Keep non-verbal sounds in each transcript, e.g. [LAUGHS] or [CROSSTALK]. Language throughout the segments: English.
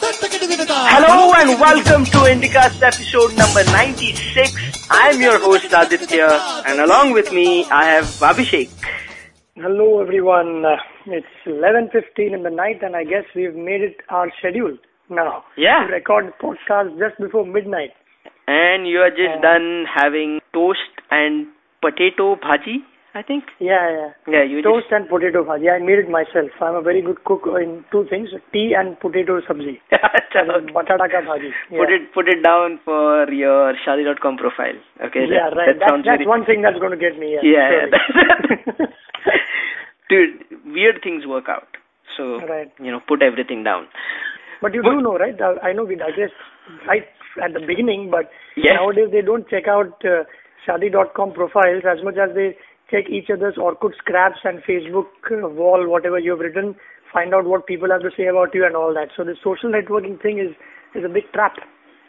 Hello and welcome to Indicast episode number 96. I'm your host Aditya and along with me I have Abhishek. Hello everyone. Uh, it's 11:15 in the night and I guess we've made it our schedule now. Yeah. To record podcast just before midnight. And you are just Uh, done having toast and potato bhaji, I think. Yeah, yeah. Yeah, you Toast and potato bhaji. I made it myself. I'm a very good cook in two things, tea and potato sabzi. just [LAUGHS] Chalo. Batata ka bhaji. [LAUGHS] Yeah. put it put it down for your shadi.com profile. Okay. Yeah, that, right. That That's, sounds that's very one thing that's going to get me. Yeah. Yeah, surely. [LAUGHS] Dude, weird things work out. So Right. you know, put everything down. But you do know, right? uh, I know we digest right at the beginning, but Yes. nowadays they don't check out uh, shadi.com profiles as much as they check each other's Orkut scraps and Facebook uh, wall, whatever you've written, find out what people have to say about you and all that. So the social networking thing is is a big trap,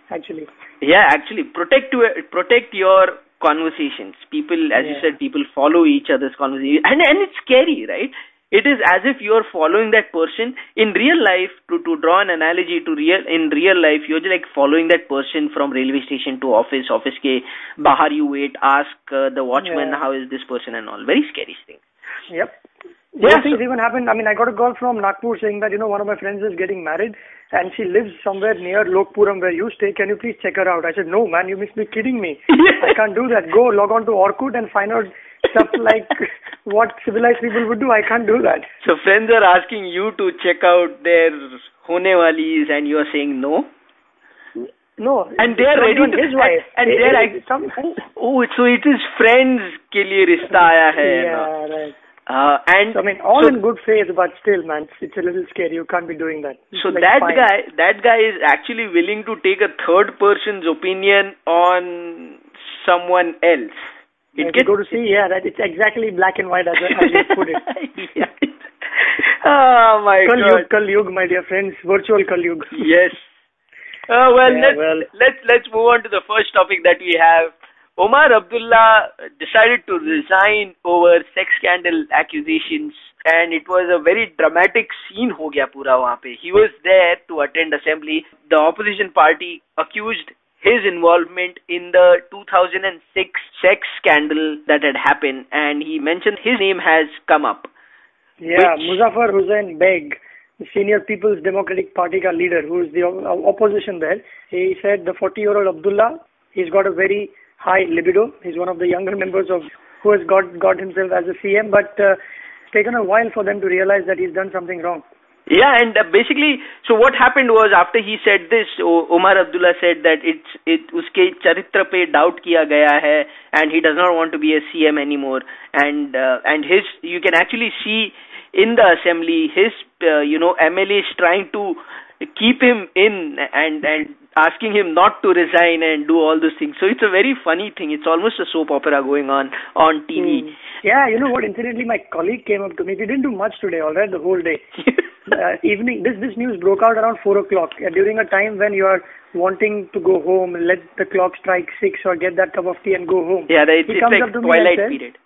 actually. Yeah, actually, protect protect your conversations. People, as you said, people follow each other's conversations, and and it's scary, right? It is as if you are following that person in real life. To to draw an analogy to real in real life, you're just like following that person from railway station to office. Office ke bahar you wait, ask uh, the watchman Yeah. how is this person and all. Very scary thing. Yep. Yeah, things so- even happened. I mean, I got a call from Nagpur saying that, you know, one of my friends is getting married and she lives somewhere near Lokpuram where you stay. Can you please check her out? I said, no, man, you must be kidding me. [LAUGHS] I can't do that. Go log on to Orkut and find out stuff like what civilized people would do. I can't do that. So friends are asking you to check out their hone and you are saying no? No. And they are ready to... His wife. And, and they are like... Some... Oh, oh so it is friends ke liye rishta aaya hai. Yeah, na. right. Uh, and so, I mean, all so, in good faith, but still, man, it's a little scary. You can't be doing that. It's so like that fine. guy, that guy is actually willing to take a third person's opinion on someone else. It gets, go to see, yeah, that it's exactly black and white as, as you put it. [LAUGHS] Oh my Kal God! Kal Yug, my dear friends, virtual Kal Yug. yes. [LAUGHS] Uh, well, yeah, let's, well, let's let's move on to the first topic that we have. Omar Abdullah decided to resign over sex scandal accusations, and it was a very dramatic scene. Ho gaya pura pe. He was there to attend assembly. The opposition party accused his involvement in the 2006 sex scandal that had happened and he mentioned his name has come up Yeah, Which- Muzaffar Hussain Beg, the senior People's Democratic Party ka leader, who is the opposition there, he said the 40-year-old Abdullah, he's got a very high libido. He's one of the younger members of who has got got himself as a CM, but uh, it's taken a while for them to realize that he's done something wrong. Yeah, and uh, basically, so what happened was after he said this, o- Omar Abdullah said that it's it uske charitra pe doubt kiya gaya hai, and he does not want to be a CM anymore. And uh, and his you can actually see in the assembly his uh, you know MLA is trying to keep him in and and asking him not to resign and do all those things. So it's a very funny thing. It's almost a soap opera going on on TV. Hmm. Yeah, you know what? Incidentally, my colleague came up to me. We didn't do much today, all right, the whole day. [LAUGHS] uh, evening, this this news broke out around four o'clock uh, during a time when you are wanting to go home, let the clock strike six or get that cup of tea and go home. yeah, it's, He it's comes like up to me and twilight says- period.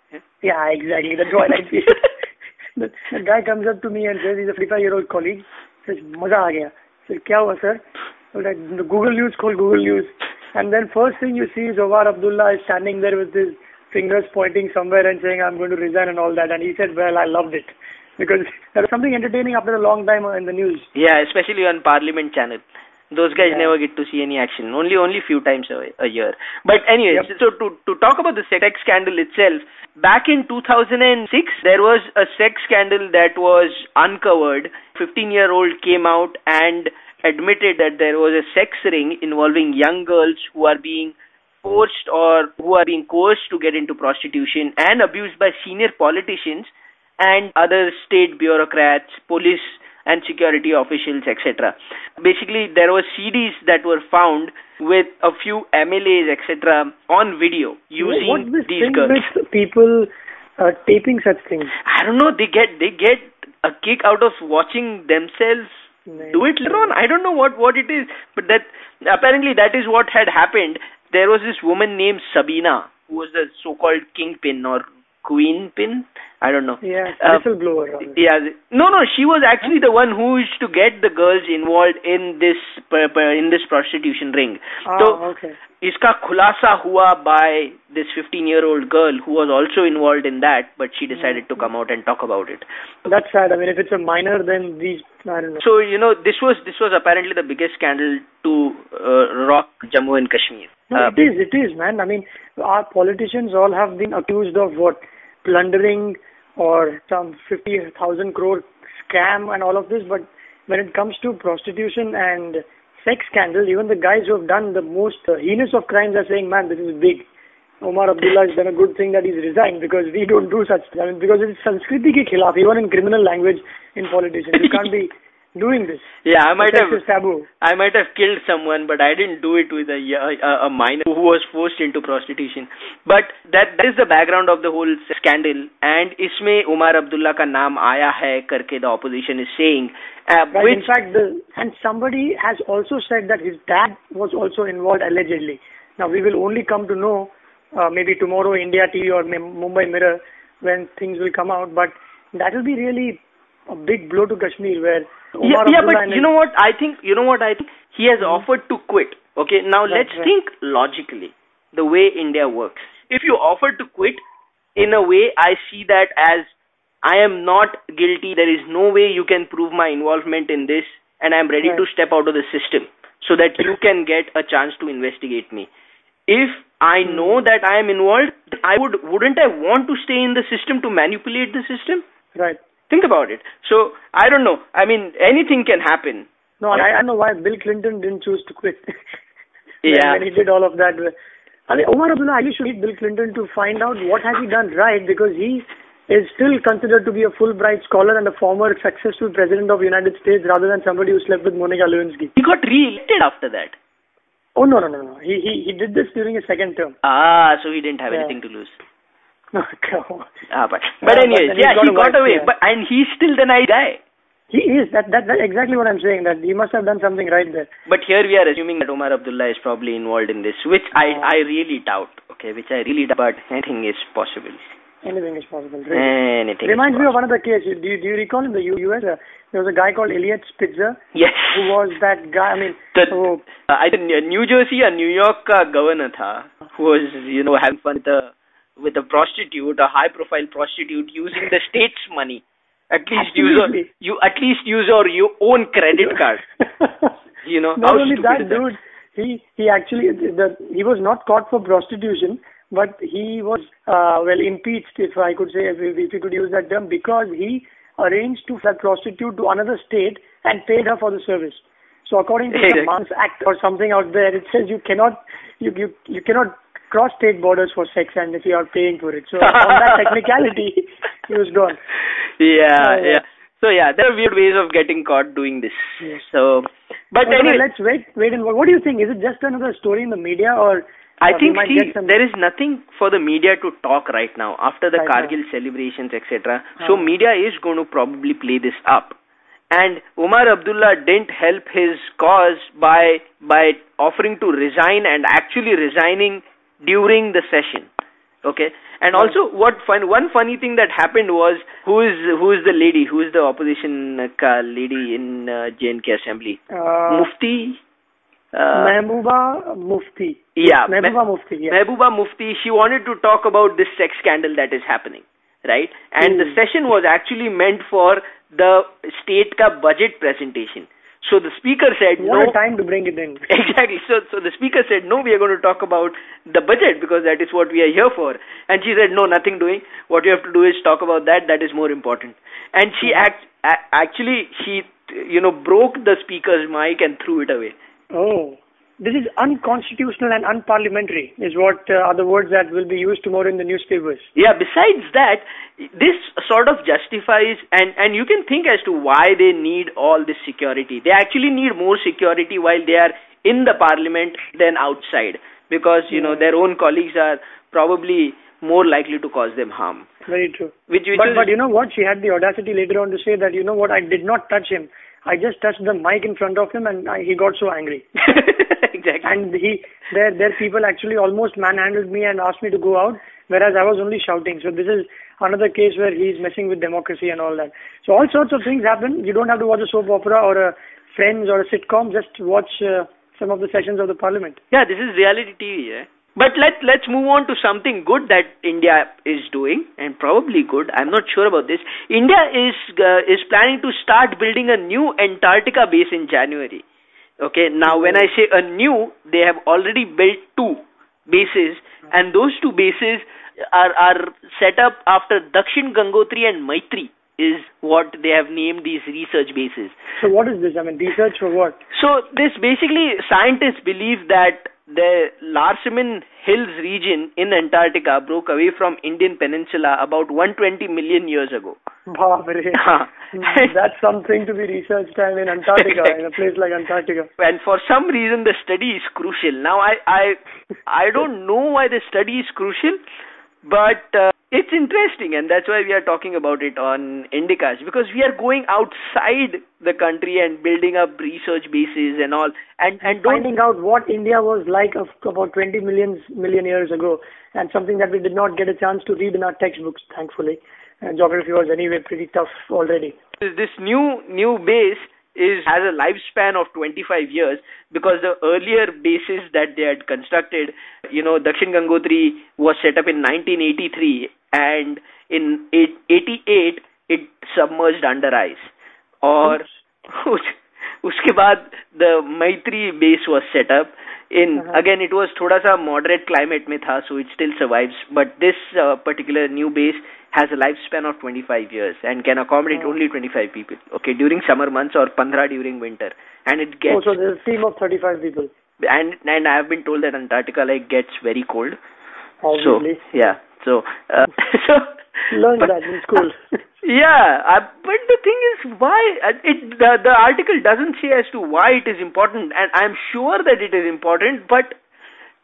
Yeah, exactly, the twilight period. [LAUGHS] [LAUGHS] the, the guy comes up to me and says he's a 55 year old colleague. Says, "मजा आ गया." Said, "क्या हुआ sir?" like, the Google News called Google News, and then first thing you see is Omar Abdullah is standing there with his fingers pointing somewhere and saying, "I'm going to resign" and all that. And he said, "Well, I loved it." Because there was something entertaining after a long time in the news. Yeah, especially on Parliament channel. Those guys Yeah. never get to see any action. Only only few times a, a year. But anyway, Yep. so to to talk about the sex scandal itself, back in 2006 there was a sex scandal that was uncovered. 15 year old came out and admitted that there was a sex ring involving young girls who are being forced or who are being coerced to get into prostitution and abused by senior politicians and other state bureaucrats, police and security officials, etc. Basically, there were CDs that were found with a few MLAs, etc. on video using What's this these girls. with people uh, taping such things? I don't know. They get they get a kick out of watching themselves. Do it later on. I don't know what what it is, but that apparently that is what had happened. There was this woman named Sabina who was the so-called kingpin or Queen Pin. I don't know. Yeah, Uh, whistleblower. rather. Yeah. th- No, no. She was actually the one who used to get the girls involved in this per- per- in this prostitution ring. Ah, so okay. इसका खुलासा हुआ by this 15 year old girl who was also involved in that, but she decided to come out and talk about it. That's sad. I mean, if it's a minor, then these, I don't know. So you know, this was this was apparently the biggest scandal to uh, rock Jammu and Kashmir. No, Uh, it is, it is, man. I mean, our politicians all have been accused of what? Plundering or some 50,000 crore scam and all of this, but when it comes to prostitution and sex scandal, even the guys who have done the most heinous of crimes are saying, man, this is big. Omar Abdullah has done a good thing that he's resigned because we don't do such, I mean, because it's Sanskriti ke khilaf, even in criminal language in politicians. You can't be doing this. Yeah, I might have taboo. I might have killed someone, but I didn't do it with a, a, a minor who was forced into prostitution. But that, that is the background of the whole scandal, and isme Omar Abdullah ka naam आया hai, karke the opposition is saying. Uh, but which, in fact, the, and somebody has also said that his dad was also involved allegedly. Now we will only come to know uh, maybe tomorrow India TV or Mumbai Mirror when things will come out, but that will be really a big blow to Kashmir where yeah, Omar yeah, Abdullah but you know what? I think you know what I think. He has offered to quit. Okay, now Right, let's right. think logically. The way India works. If you offer to quit, in a way, I see that as I am not guilty. There is no way you can prove my involvement in this, and I am ready Right. to step out of the system so that you [COUGHS] can get a chance to investigate me. If I Hmm. know that I am involved, I would wouldn't I want to stay in the system to manipulate the system? right. Think about it. So I don't know. I mean, anything can happen. No, I, I don't know why Bill Clinton didn't choose to quit. when, [LAUGHS] Yeah. when he did all of that. I mean, Omar Abdullah Ali should meet Bill Clinton to find out what has he done right because he is still considered to be a Fulbright scholar and a former successful president of the United States rather than somebody who slept with Monica Lewinsky. He got re-elected after that. Oh no no no no. He he he did this during his second term. Ah, so he didn't have Yeah. anything to lose. No, come on. Ah, but Yeah, but but anyways, then he yeah, got he got away. yeah. But and he's still the nice guy. He is that that that's exactly what I'm saying. That he must have done something right there. But here we are assuming that Omar Abdullah is probably involved in this, which I Ah. I really doubt. Okay, which I really doubt. But anything is possible. Anything is possible. Really. Anything. Reminds me of another case. Do you, do you recall in the U.S. Uh, there was a guy called Eliot Spitzer Yes. who was that guy. I mean, The, who uh, I think New Jersey or New York का governor था, who was you know having fun with a with a prostitute, a high profile prostitute using the state's money. At least use your, you at least use your, your own credit [LAUGHS] card. You know, not only stupid that, is that? dude, he he actually the, he was not caught for prostitution, but he was uh, well impeached, if I could say, if, if you could use that term, because he arranged to that prostitute to another state and paid her for the service. So according to Exactly. the Man's Act or something out there, it says you cannot you you you cannot cross state borders for sex and if you are paying for it. So on that [LAUGHS] technicality, he was gone. Yeah, Oh, yeah. So yeah, there are weird ways of getting caught doing this. Yes. So, but Okay, anyway, let's wait wait and what, what do you think? Is it just another story in the media or I uh, think see, some there is nothing for the media to talk right now after the Right, Kargil celebrations, etc. Uh. So media is going to probably play this up. And Omar Abdullah didn't help his cause by by offering to resign and actually resigning during the session. Okay. And also, what fun, one funny thing that happened was who is who is the lady? Who is the opposition uh, lady in uh, JNK Assembly? uh, Mufti. Uh, Mehbooba Mufti. yeah, Mehbooba Me- Mufti. Yeah. Mehbooba Mufti, she wanted to talk about this sex scandal that is happening, right? And the Hmm. session was actually meant for the state ka budget presentation. So the speaker said what no. time to bring it in. [LAUGHS] Exactly. So, so the speaker said, no, we are going to talk about the budget because that is what we are here for. And she said, no, nothing doing. What you have to do is talk about that. That is more important. And she mm-hmm. act, a- actually, she, you know, broke the speaker's mic and threw it away. Oh, this is unconstitutional and unparliamentary, is what uh, are the words that will be used tomorrow in the newspapers. Yeah, besides that, this sort of justifies, and, and you can think as to why they need all this security. They actually need more security while they are in the parliament than outside, because, you know, their own colleagues are probably more likely to cause them harm. Very true. Which, which But is, but you know what? She had the audacity later on to say that you know what? I did not touch him. I just touched the mic in front of him, and I, he got so angry. [LAUGHS] exactly. And he, their their people actually almost manhandled me and asked me to go out. whereas I was only shouting. So this is another case where he's messing with democracy and all that. So all sorts of things happen. You don't have to watch a soap opera or a Friends or a sitcom. Just watch uh, some of the sessions of the parliament. Yeah, this is reality TV. Eh? But let let's move on to something good that India is doing, and probably good. I'm not sure about this. India is uh, is planning to start building a new Antarctica base in January. Okay, now when I say a new, they have already built two bases, and those two bases are are set up after Dakshin Gangotri and Maitri is what they have named these research bases. So what is this? I mean, research for what? So this basically scientists believe that the Larsemann Hills region in Antarctica broke away from Indian peninsula about 120 million years ago. [LAUGHS] [LAUGHS] That's something to be researched and in Antarctica, in a place like Antarctica. And for some reason the study is crucial. Now I I I don't know why the study is crucial, but uh, it's interesting and that's why we are talking about it on Indicast because we are going outside the country and building up research bases and all and and finding out what India was like of about 20 million million years ago and something that we did not get a chance to read in our textbooks thankfully. And geography was anyway pretty tough already. This new new base is has a lifespan of 25 years because the earlier bases that they had constructed, you know, Dakshin Gangotri was set up in 1983 and in 88 it submerged under ice. Or [LAUGHS] uske baad the Maitri base was set up in uh-huh. again it was thoda sa moderate climate mein tha so it still survives but this uh, particular new base has a lifespan of 25 years and can accommodate oh. only 25 people. Okay, during summer months or 15 during winter, and it gets. Oh, so there's a team of 35 people. And and I have been told that Antarctica like gets very cold. Obviously. So yeah, so uh, [LAUGHS] so. Learn that in school. [LAUGHS] yeah, uh, but the thing is, why uh, it the the article doesn't say as to why it is important, and I'm sure that it is important, but.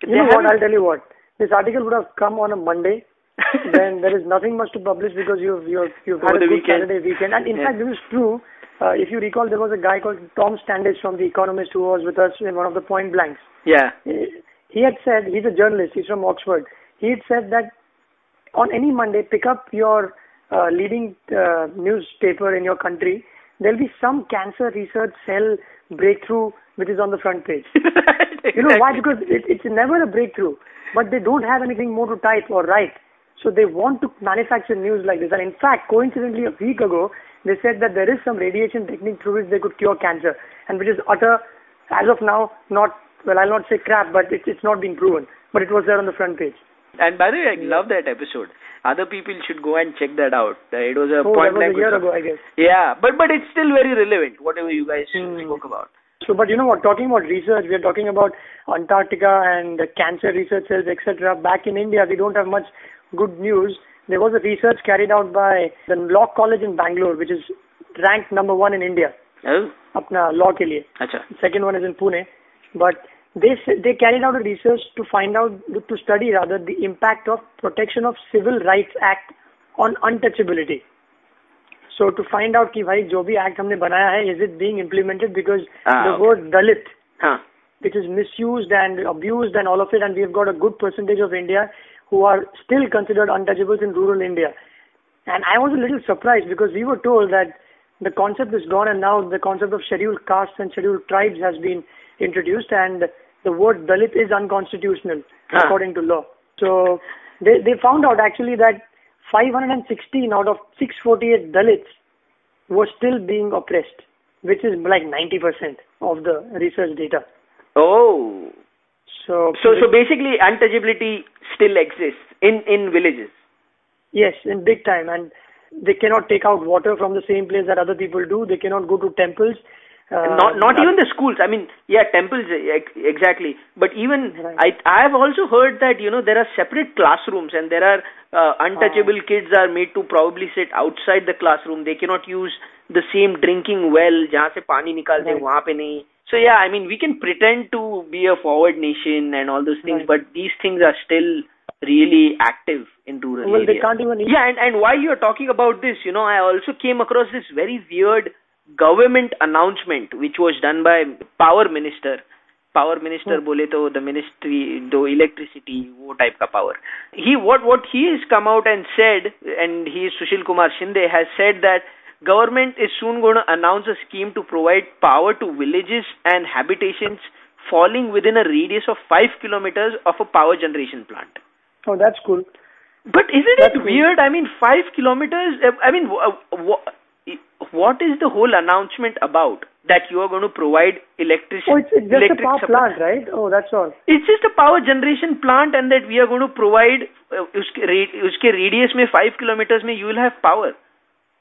You know what? I'll tell you what. This article would have come on a Monday [LAUGHS] then there is nothing much to publish because you've you've you've had a good weekend. Saturday weekend. And in yeah. fact, this is true. Uh, if you recall, there was a guy called Tom Standage from The Economist who was with us in one of the point blanks. Yeah. He, he had said he's a journalist. He's from Oxford. He had said that on any Monday, pick up your uh, leading uh, newspaper in your country. There'll be some cancer research cell breakthrough which is on the front page. [LAUGHS] exactly. You know why? Because it, it's never a breakthrough, but they don't have anything more to type or write. So they want to manufacture news like this. And in fact, coincidentally, a week ago, they said that there is some radiation technique through which they could cure cancer, and which is utter, as of now, not, well, I'll not say crap, but it, it's not been proven. But it was there on the front page. And by the way, I love that episode. Other people should go and check that out. It was a oh, point that was a year ago, I guess. Yeah, but but it's still very relevant. Whatever you guys hmm. spoke about. So, but you know what? Talking about research, we are talking about Antarctica and cancer research cells, etc. Back in India, we don't have much good news. There was a research carried out by the Law College in Bangalore, which is ranked number one in India. Oh. Apna law ke liye. Achha. Second one is in Pune. But they they carried out a research to find out to study rather the impact of Protection of Civil Rights Act on untouchability. So to find out कि भाई जो भी act हमने बनाया है is it being implemented because ah, the okay. word Dalit huh. which is misused and abused and all of it and we've got a good percentage of India who are still considered untouchables in rural India. And I was a little surprised because we were told that the concept is gone and now the concept of scheduled castes and scheduled tribes has been introduced and the word Dalit is unconstitutional huh. according to law. So they, they found out actually that 516 out of 648 Dalits were still being oppressed, which is like 90% of the research data. Oh. So, so, so basically, untouchability still exists in in villages. Yes, in big time, and they cannot take out water from the same place that other people do. They cannot go to temples. Uh, not not even the schools. I mean, yeah, temples exactly. But even right. I I have also heard that you know there are separate classrooms and there are uh, untouchable uh, kids are made to probably sit outside the classroom. They cannot use the same drinking well जहाँ से पानी निकालते right. वहाँ पे नहीं. So yeah, I mean we can pretend to be a forward nation and all those things, right. but these things are still really active in rural well, areas. they can't even. Yeah, and and while you're talking about this, you know, I also came across this very weird government announcement which was done by power minister power minister बोले तो the ministry दो electricity वो type का power he what what he is come out and said and he Sushil Kumar Shinde has said that government is soon going to announce a scheme to provide power to villages and habitations falling within a radius of 5 kilometers of a power generation plant. Oh, that's cool. But isn't That's it cool. weird? I mean, 5 kilometers, uh, I mean, wh- wh- what is the whole announcement about? that you are going to provide electric. Oh, it's, just a power support. plant, right? Oh, that's all. It's just a power generation plant, and that we are going to provide. Uh, uske, uske radius में five kilometers you will have power.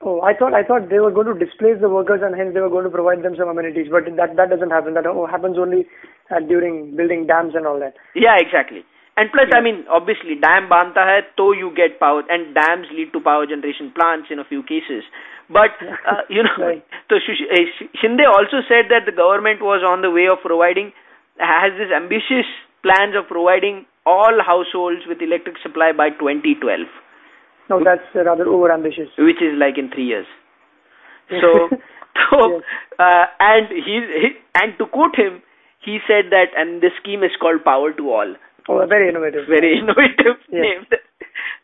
Oh, I thought I thought they were going to displace the workers, and hence they were going to provide them some amenities. But that that doesn't happen. That happens only uh, during building dams and all that. Yeah, exactly. And plus, yeah. I mean, obviously, dam banta hai, so you get power, and dams lead to power generation plants in a few cases. But [LAUGHS] uh, you know, Right. so uh, Shinde also said that the government was on the way of providing, has this ambitious plans of providing all households with electric supply by 2012, No, that's uh, rather over ambitious. which is like in three years. So, [LAUGHS] [LAUGHS] so Yes. uh, and he, he and to quote him, he said that, and this scheme is called Power to All. Oh, very innovative. Very innovative [LAUGHS] Yes. name.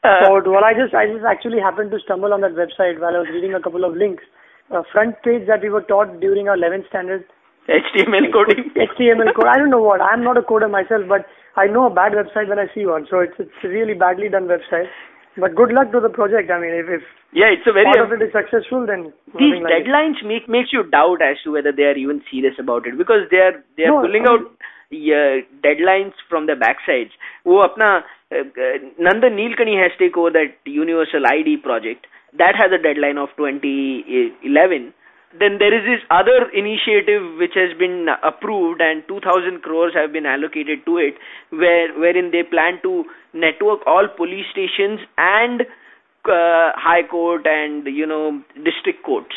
Uh, So, well, I just I just actually happened to stumble on that website while I was reading a couple of links. A front page that we were taught during our 11th standard HTML coding. HTML code. I don't know what. I'm not a coder myself, but I know a bad website when I see one. So it's it's a really badly done website. But good luck to the project. I mean, if, if Yeah, it's a very. part of it is successful, then These like it. deadlines make makes you doubt as to whether they are even serious about it because they are they are No, pulling I out yeah, deadlines from their backsides. वो अपना uh, uh, Nandan Nilkani has taken over that Universal ID project that has a deadline of 2011. Then there is this other initiative which has been approved and 2000 crores have been allocated to it where wherein they plan to network all police stations and uh, high court and you know district courts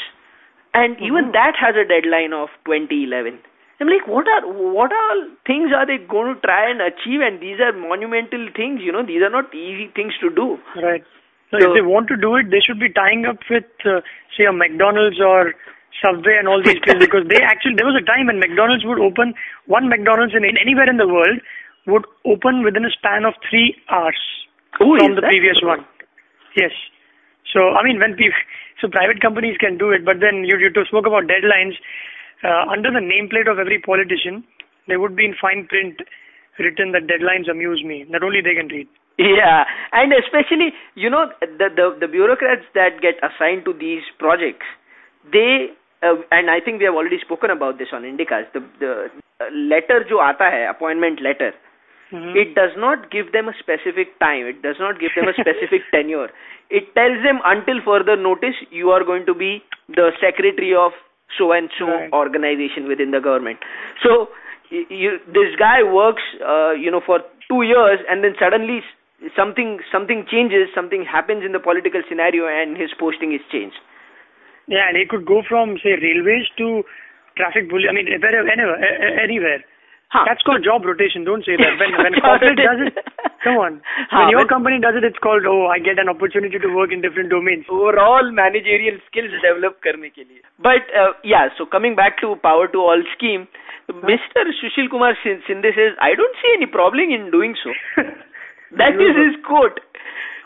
and even that has a deadline of 2011 i'm like what are what all things are they going to try and achieve and these are monumental things you know these are not easy things to do Right. So, So- if they want to do it, they should be tying up with, uh, say, a McDonald's or Subway and all these places because they actually there was a time when McDonald's would open one McDonald's in, in anywhere in the world would open within a span of three hours Who from the previous one. Yes. So I mean, when people, [LAUGHS] so private companies can do it, but then you you to spoke about deadlines. Uh, under the nameplate of every politician, there would be in fine print written that deadlines amuse me, Not only they can read. Yeah, and especially, you know, the, the, the bureaucrats that get assigned to these projects, they uh, and I think we have already spoken about this on Indicast. The, the letter jo aata hai appointment letter, mm-hmm. it does not give them a specific time. It does not give them a specific [LAUGHS] tenure. It tells them until further notice, you are going to be the secretary of so and so Right. organization within the government. So you, this guy works, uh, you know, for two years, and then suddenly something something changes, something happens in the political scenario, and his posting is changed. Yeah, and he could go from say railways to traffic police. I mean, wherever, anywhere, anywhere. Huh. That's called job rotation. Don't say that. When when [LAUGHS] corporate does it, come on. [LAUGHS] Huh, when your company does it, it's called oh I get an opportunity to work in different domains. Overall managerial skills develop करने के लिए. But uh, yeah, so coming back to power to all scheme, huh? Mr. Sushil Kumar Shinde says I don't see any problem in doing so. [LAUGHS] that is his quote.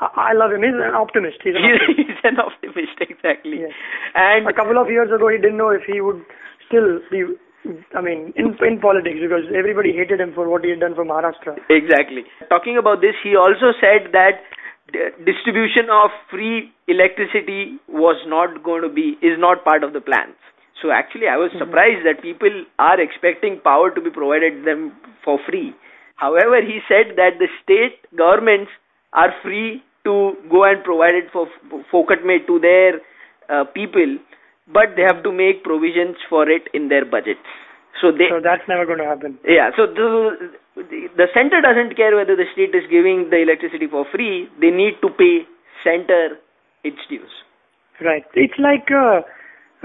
I love him. He's an optimist. He's an optimist, He's an optimist exactly. Yes. And a couple of years ago, he didn't know if he would still be I mean, in in politics because everybody hated him for what he had done for Maharashtra. Exactly. Talking about this, he also said that distribution of free electricity was not going to be, is not part of the plans. So actually, I was surprised that people are expecting power to be provided them for free. However, he said that the state governments are free to go and provide it for Fokat May to their uh, people, but they have to make provisions for it in their budgets. So they So that's never going to happen. yeah, so the, the center doesn't care whether the state is giving the electricity for free. They need to pay center its dues. Right. It's like a,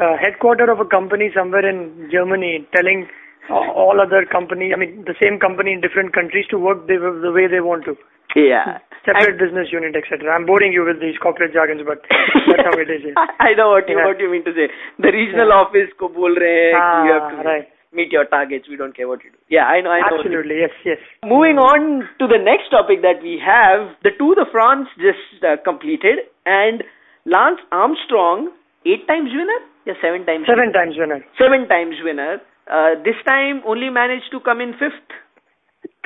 a headquarter of a company somewhere in Germany telling all other company, I mean, the same company in different countries to work the, the way they want to. Yeah. Separate business unit, etc. I'm boring you with these corporate jargons, but that's how it is. yeah. [LAUGHS] I know what you Yeah. what you mean to say. The regional Yeah. office को बोल रहे हैं कि you have Ah, to- right. meet your targets. We don't care what you do. Yeah, I know. I know. Absolutely, yes, yes. Moving on to the next topic that we have, the Tour de France just uh, completed, and Lance Armstrong, eight times winner, yeah, seven times. Seven times winner. Seven times winner. Uh, this time only managed to come in fifth.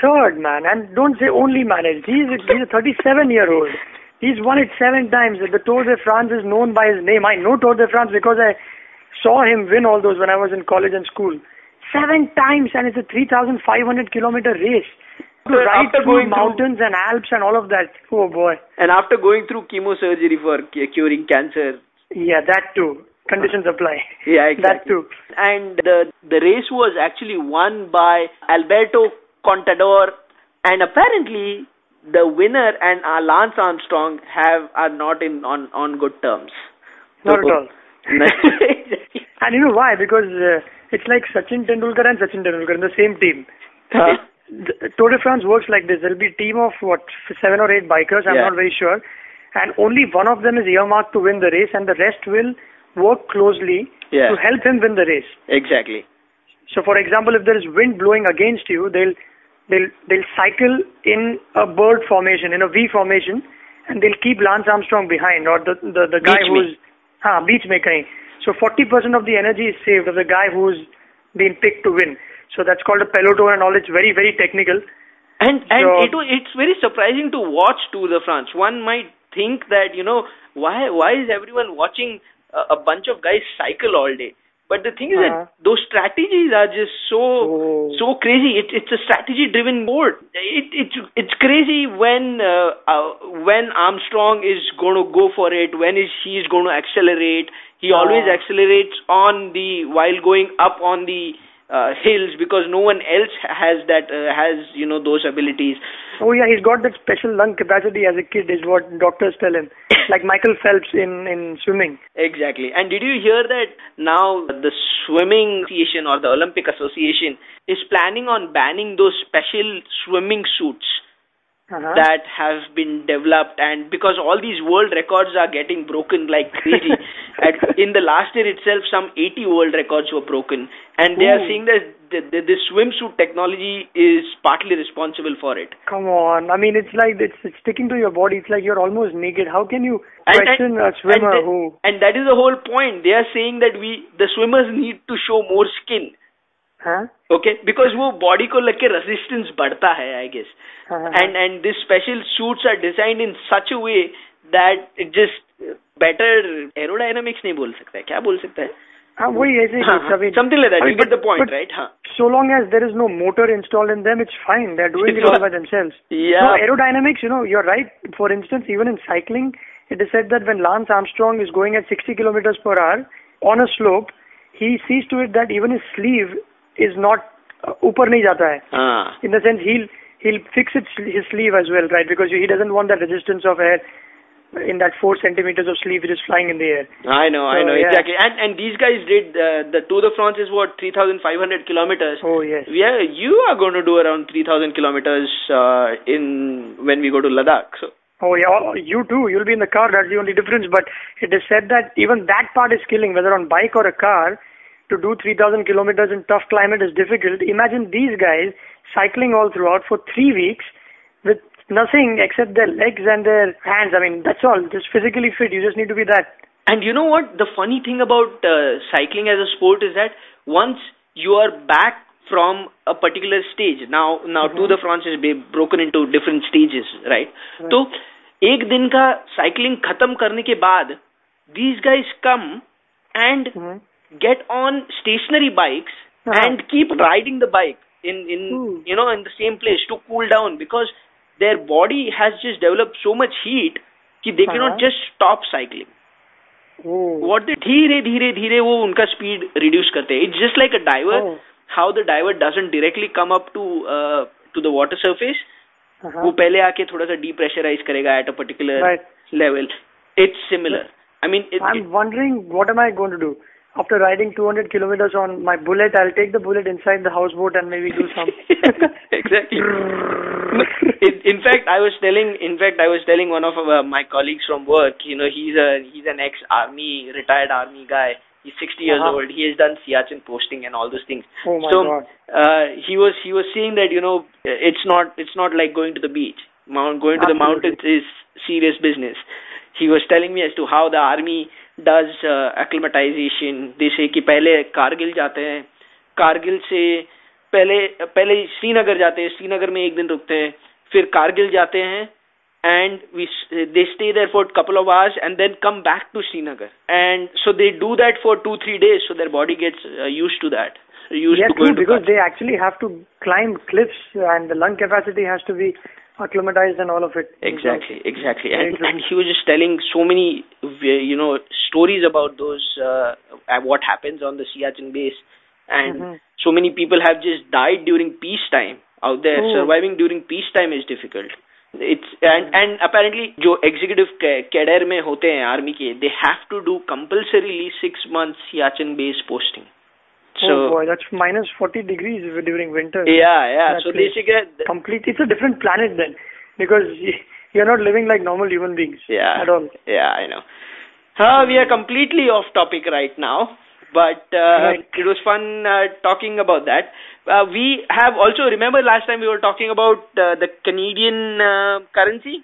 Third man, and don't say only managed. He's a, he's a 37 year old. He's won it seven times. The Tour de France is known by his name. I know Tour de France because I saw him win all those when I was in college and school. Seven times, and it's a 3,500 kilometer race. To ride after through going mountains and Alps and all of that. Oh boy. And after going through chemosurgery for curing cancer, Yeah, that too. Conditions apply. yeah, That too. And the the race was actually won by Alberto Contador, and apparently the winner and uh, Lance Armstrong have are not in on on good terms. Not at all. [LAUGHS] And you know why? Because uh, it's like Sachin Tendulkar and Sachin Tendulkar in the same team. Huh? [LAUGHS] The Tour de France works like this. There'll be a team of what seven or eight bikers. I'm Yeah. not very sure, and only one of them is earmarked to win the race, and the rest will work closely Yeah. to help him win the race. exactly. So, for example, if there is wind blowing against you, they'll they'll they'll cycle in a bird formation, in a V formation, and they'll keep Lance Armstrong behind, or the the, the guy Beach who's ah beach making. So, 40% of the energy is saved of the guy who's been picked to win. So that's called a peloton and all. It's very very technical. And and So- it it's very surprising to watch Tour de France. One might think that you know why why is everyone watching a, a bunch of guys cycle all day? But the thing is Uh-huh. that those strategies are just so Oh. so crazy. It, it's a strategy driven board. It, it's it's crazy when uh, uh, when Armstrong is going to go for it. When is he is going to accelerate? He always Ah. accelerates on the while going up on the uh, hills because no one else has that uh, has you know those abilities. Oh yeah, he's got that special lung capacity as a kid, is what doctors tell him. [COUGHS] Like Michael Phelps in in swimming. Exactly. And did you hear that now the Swimming Association or the Olympic Association is planning on banning those special swimming suits Uh-huh. that have been developed and because all these world records are getting broken like crazy. [LAUGHS] At, in the last year itself, some 80 world records were broken. And they are Ooh. saying that the, the, the swimsuit technology is partly responsible for it. Come on. I mean, it's like it's, it's sticking to your body. It's like you're almost naked. How can you And- question and- a swimmer and, the- who? and that is the whole point. They are saying that we the swimmers need to show more skin. Huh? Okay, because वो body को लग के resistance बढ़ता है, I guess. Uh-huh. And and these special suits are designed in such a way that it just better aerodynamics नहीं बोल सकता है क्या बोल सकता है हाँ, वही ऐसे ही हाँ, कुछ अभी- something like that. I You mean, get the but- point, but right? हाँ. So long as there is no motor installed in them, it's fine. They're doing it all by [LAUGHS] themselves. Yeah. No, aerodynamics, you know, you're right. For instance, even in cycling, it is said that when Lance Armstrong is going at 60 kilometers per hour on a slope, he sees to it that even his sleeve is not uh, upar nahi jata hai. In the sense, he'll he'll fix his, his sleeve as well, right? Because he doesn't want the resistance of air in that four centimeters of sleeve which is flying in the air. I know, so, I know yeah. exactly. And and these guys did uh, the Tour de France is what three thousand five hundred kilometers. Oh yes. Yeah, you are going to do around three thousand kilometers uh, in when we go to Ladakh. So. Oh yeah, oh, you too. You'll be in the car. That's the only difference. But it is said that even that part is killing, whether on bike or a car To do 3,000 kilometers in tough climate is difficult. Imagine these guys cycling all throughout for three weeks with nothing except their legs and their hands. I mean, that's all. Just physically fit. You just need to be that. And you know what? The funny thing about uh, cycling as a sport is that once you are back from a particular stage, now now Tour de France is be- broken into different stages, right? Right. तो एक दिन का cycling खत्म करने के बाद these guys come and Mhm. get on stationary bikes Uh-huh. and keep riding the bike in in Hmm. you know in the same place to cool down because their body has just developed so much heat कि they cannot Uh-huh. just stop cycling. Oh. what they धीरे धीरे धीरे वो उनका speed reduce करते हैं it's just like a driver Oh. How the diver doesn't directly come up to to the water surface Uh-huh. वो पहले आके थोड़ा सा डीप्रेशराइज करेगा at a particular Right. Level it's similar I mean I'm wondering what am I going to do? after riding 200 kilometers on my bullet, I'll take the bullet inside the houseboat and maybe do some. [LAUGHS] exactly. in, in fact, I was telling, in fact, I was telling one of uh, my colleagues from work. You know, he's a he's an ex-army, retired army guy, He's 60 years Uh-huh. old. He has done Siachen posting and all those things. Oh my so God. Uh, he was he was saying that you know it's not it's not like going to the beach. Mount going to the mountains is serious business. He was telling me as to how the army does acclimatisation जैसे कि पहले कारगिल जाते हैं। कारगिल से पहले पहले श्रीनगर जाते हैं। श्रीनगर में एक दिन रुकते हैं। फिर कारगिल जाते हैं। And they stay there for couple of hours and then come back to Srinagar and so they do that for two three days so their body gets used to that used to because they actually have to climb clips and the lung capacity has to acclimatized and all of it. Exactly, exactly. Very And, true. and he was just telling so many, uh, you know, stories about those, uh, uh, what happens on the Siachen base. And Mhm. so many people have just died during peacetime out there. Oh. Surviving during peacetime is difficult. It's and and apparently जो executive ca- cadre में होते हैं army के they have to do compulsorily six months Siachen base posting. So oh boy, that's minus 40 degrees during winter. yeah, yeah. So they place. say that Complete. It's a different planet then, because you're not living like normal human beings Yeah. at all. Yeah, I know. Uh, we are completely off topic right now, but uh, Right. it was fun uh, talking about that. Uh, we have also remember last time we were talking about uh, the Canadian uh, currency.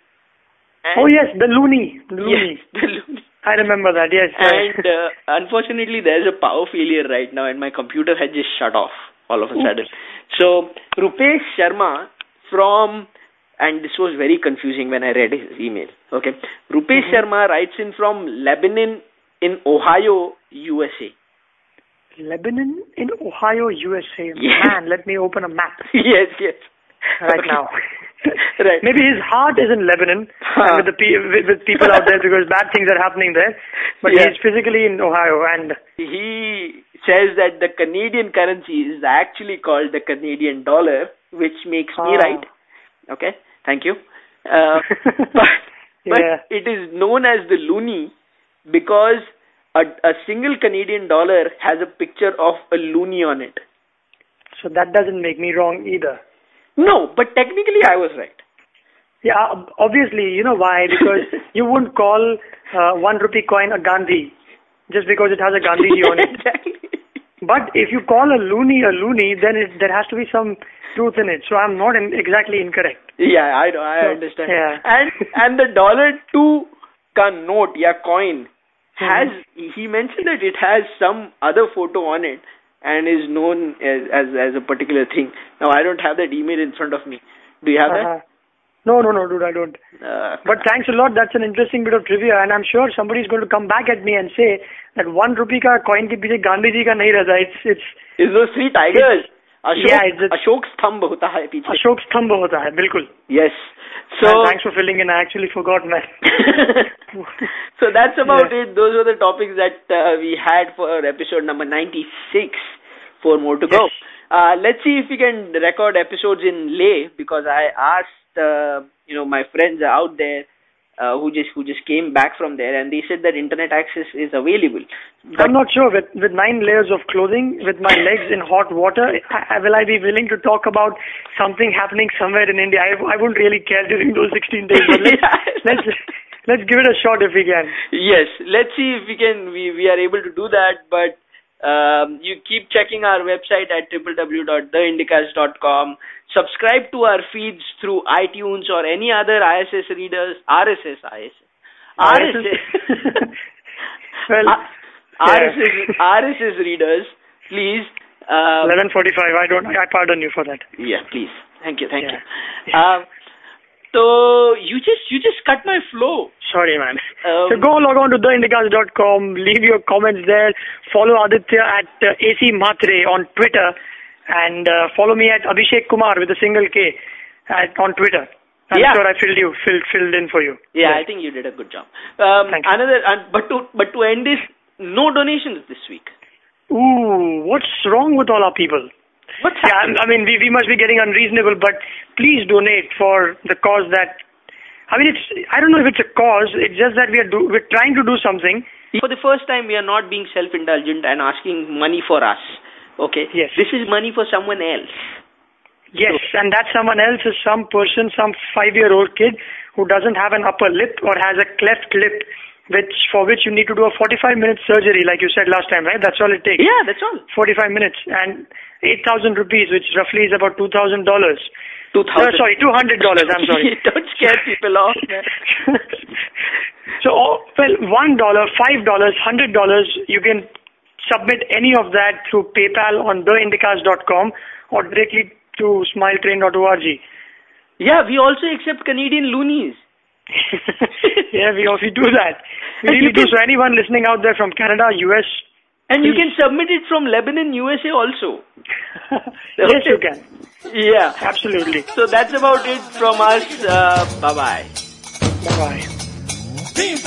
And Oh yes, the loony, the loony. Yes, [LAUGHS] the loonie. I remember that. Yes. And uh, unfortunately, there's a power failure right now, and my computer had just shut off all of a sudden. So Rupesh Sharma from and this was very confusing when I read his email. Okay, Rupesh Sharma writes in from Lebanon in Ohio, USA. Lebanon in Ohio, USA. Yes. Man, let me open a map [LAUGHS] yes, yes. right Okay. now. [LAUGHS] [LAUGHS] right. Maybe his heart is in Lebanon Huh. and with the pe- with, with people out there because bad things are happening there. But Yeah. he's physically in Ohio and he says that the Canadian currency is actually called the Canadian dollar, which makes me Ah. right. Okay, thank you. Uh, [LAUGHS] but but Yeah. it is known as the loonie because a, a single Canadian dollar has a picture of a loonie on it. so that doesn't make me wrong either. No, but technically I was right. Yeah, obviously, you know why? Because [LAUGHS] you wouldn't call uh, one rupee coin a Gandhi just because it has a Gandhiji on it. [LAUGHS] exactly. But if you call a loony a loony, then it, there has to be some truth in it. So I'm not in, exactly incorrect. Yeah, I know, I So, understand. yeah. And and the dollar two ka note, yeah, coin has he mentioned that it has some other photo on it and is known as as as a particular thing. Now I don't have that email in front of me. Do you have Uh-huh. No, no, no, dude, I don't. Uh, But thanks a lot. That's an interesting bit of trivia, and I'm sure somebody's going to come back at me and say that one rupee ka coin ke piche Gandhi ji ka nahi rehta. It's it's is those three tigers? Ashok, Yeah, it's a- Ashok स्तंभ होता है पीछे. Ashok Stambha hota hai, bilkul. Yes. So So thanks for filling in. I actually forgot, man. so that's about it. Those were the topics that uh, we had for episode number 96. Four more to go. Yes. Uh, let's see if we can record episodes in Leh because I asked, uh, you know, my friends out there uh, who just who just came back from there and they said that internet access is available. But I'm not sure. With with nine layers of clothing, with my legs in hot water, I, will I be willing to talk about something happening somewhere in India? I, I wouldn't really care during those 16 days. Let's, [LAUGHS] let's let's give it a shot if we can. Yes, let's see if we can we, we are able to do that. But um, you keep checking our website at www.theindicast.com. Subscribe to our feeds through iTunes or any other ISS readers. RSS, ISS, RSS. [LAUGHS] well. RSS, RSS readers, please. Uh, 11:45. I don't. I pardon you for that. yeah, please. Thank you, thank Yeah. you. Um, so you just you just cut my flow. Sorry, man. Um, so go log on to theindicast.com, leave your comments there, follow Aditya at uh, AC Matre on Twitter, and uh, follow me at Abhishek Kumar with a single K at, on Twitter. I'm Yeah. sure I filled you, filled, filled in for you. Yeah, I think you did a good job. Um, Thank you. another, uh, but to but to end this, no donations this week. Ooh, what's wrong with all our people? What's Yeah, happening? I I mean, we, we must be getting unreasonable, but please donate for the cause that. I mean, it's. I don't know if it's a cause. It's just that we are do, we're trying to do something. For the first time, we are not being self-indulgent and asking money for us. Okay. Yes. This is money for someone else. Yes, and that someone else is some person, some five-year-old kid who doesn't have an upper lip or has a cleft lip which for which you need to do a 45 minute surgery, like you said last time, right? That's all it takes. Yeah, that's all. 45 minutes and 8,000 rupees, which roughly is about $2,000. Two Uh, sorry, $200. I'm sorry. [LAUGHS] Don't scare people off. man. [LAUGHS] so, oh, well, one dollar, five dollars, hundred dollars, you can submit any of that through PayPal on theindicast.com or directly to smiletrain.org. Yeah, we also accept Canadian loonies. Yeah, we we do that. We And you really do. can- So, anyone listening out there from Canada, US, And you can submit it from Lebanon, USA also. yes, you can. Yeah. Absolutely. So that's about it from us. Uh, bye bye. Bye bye. Team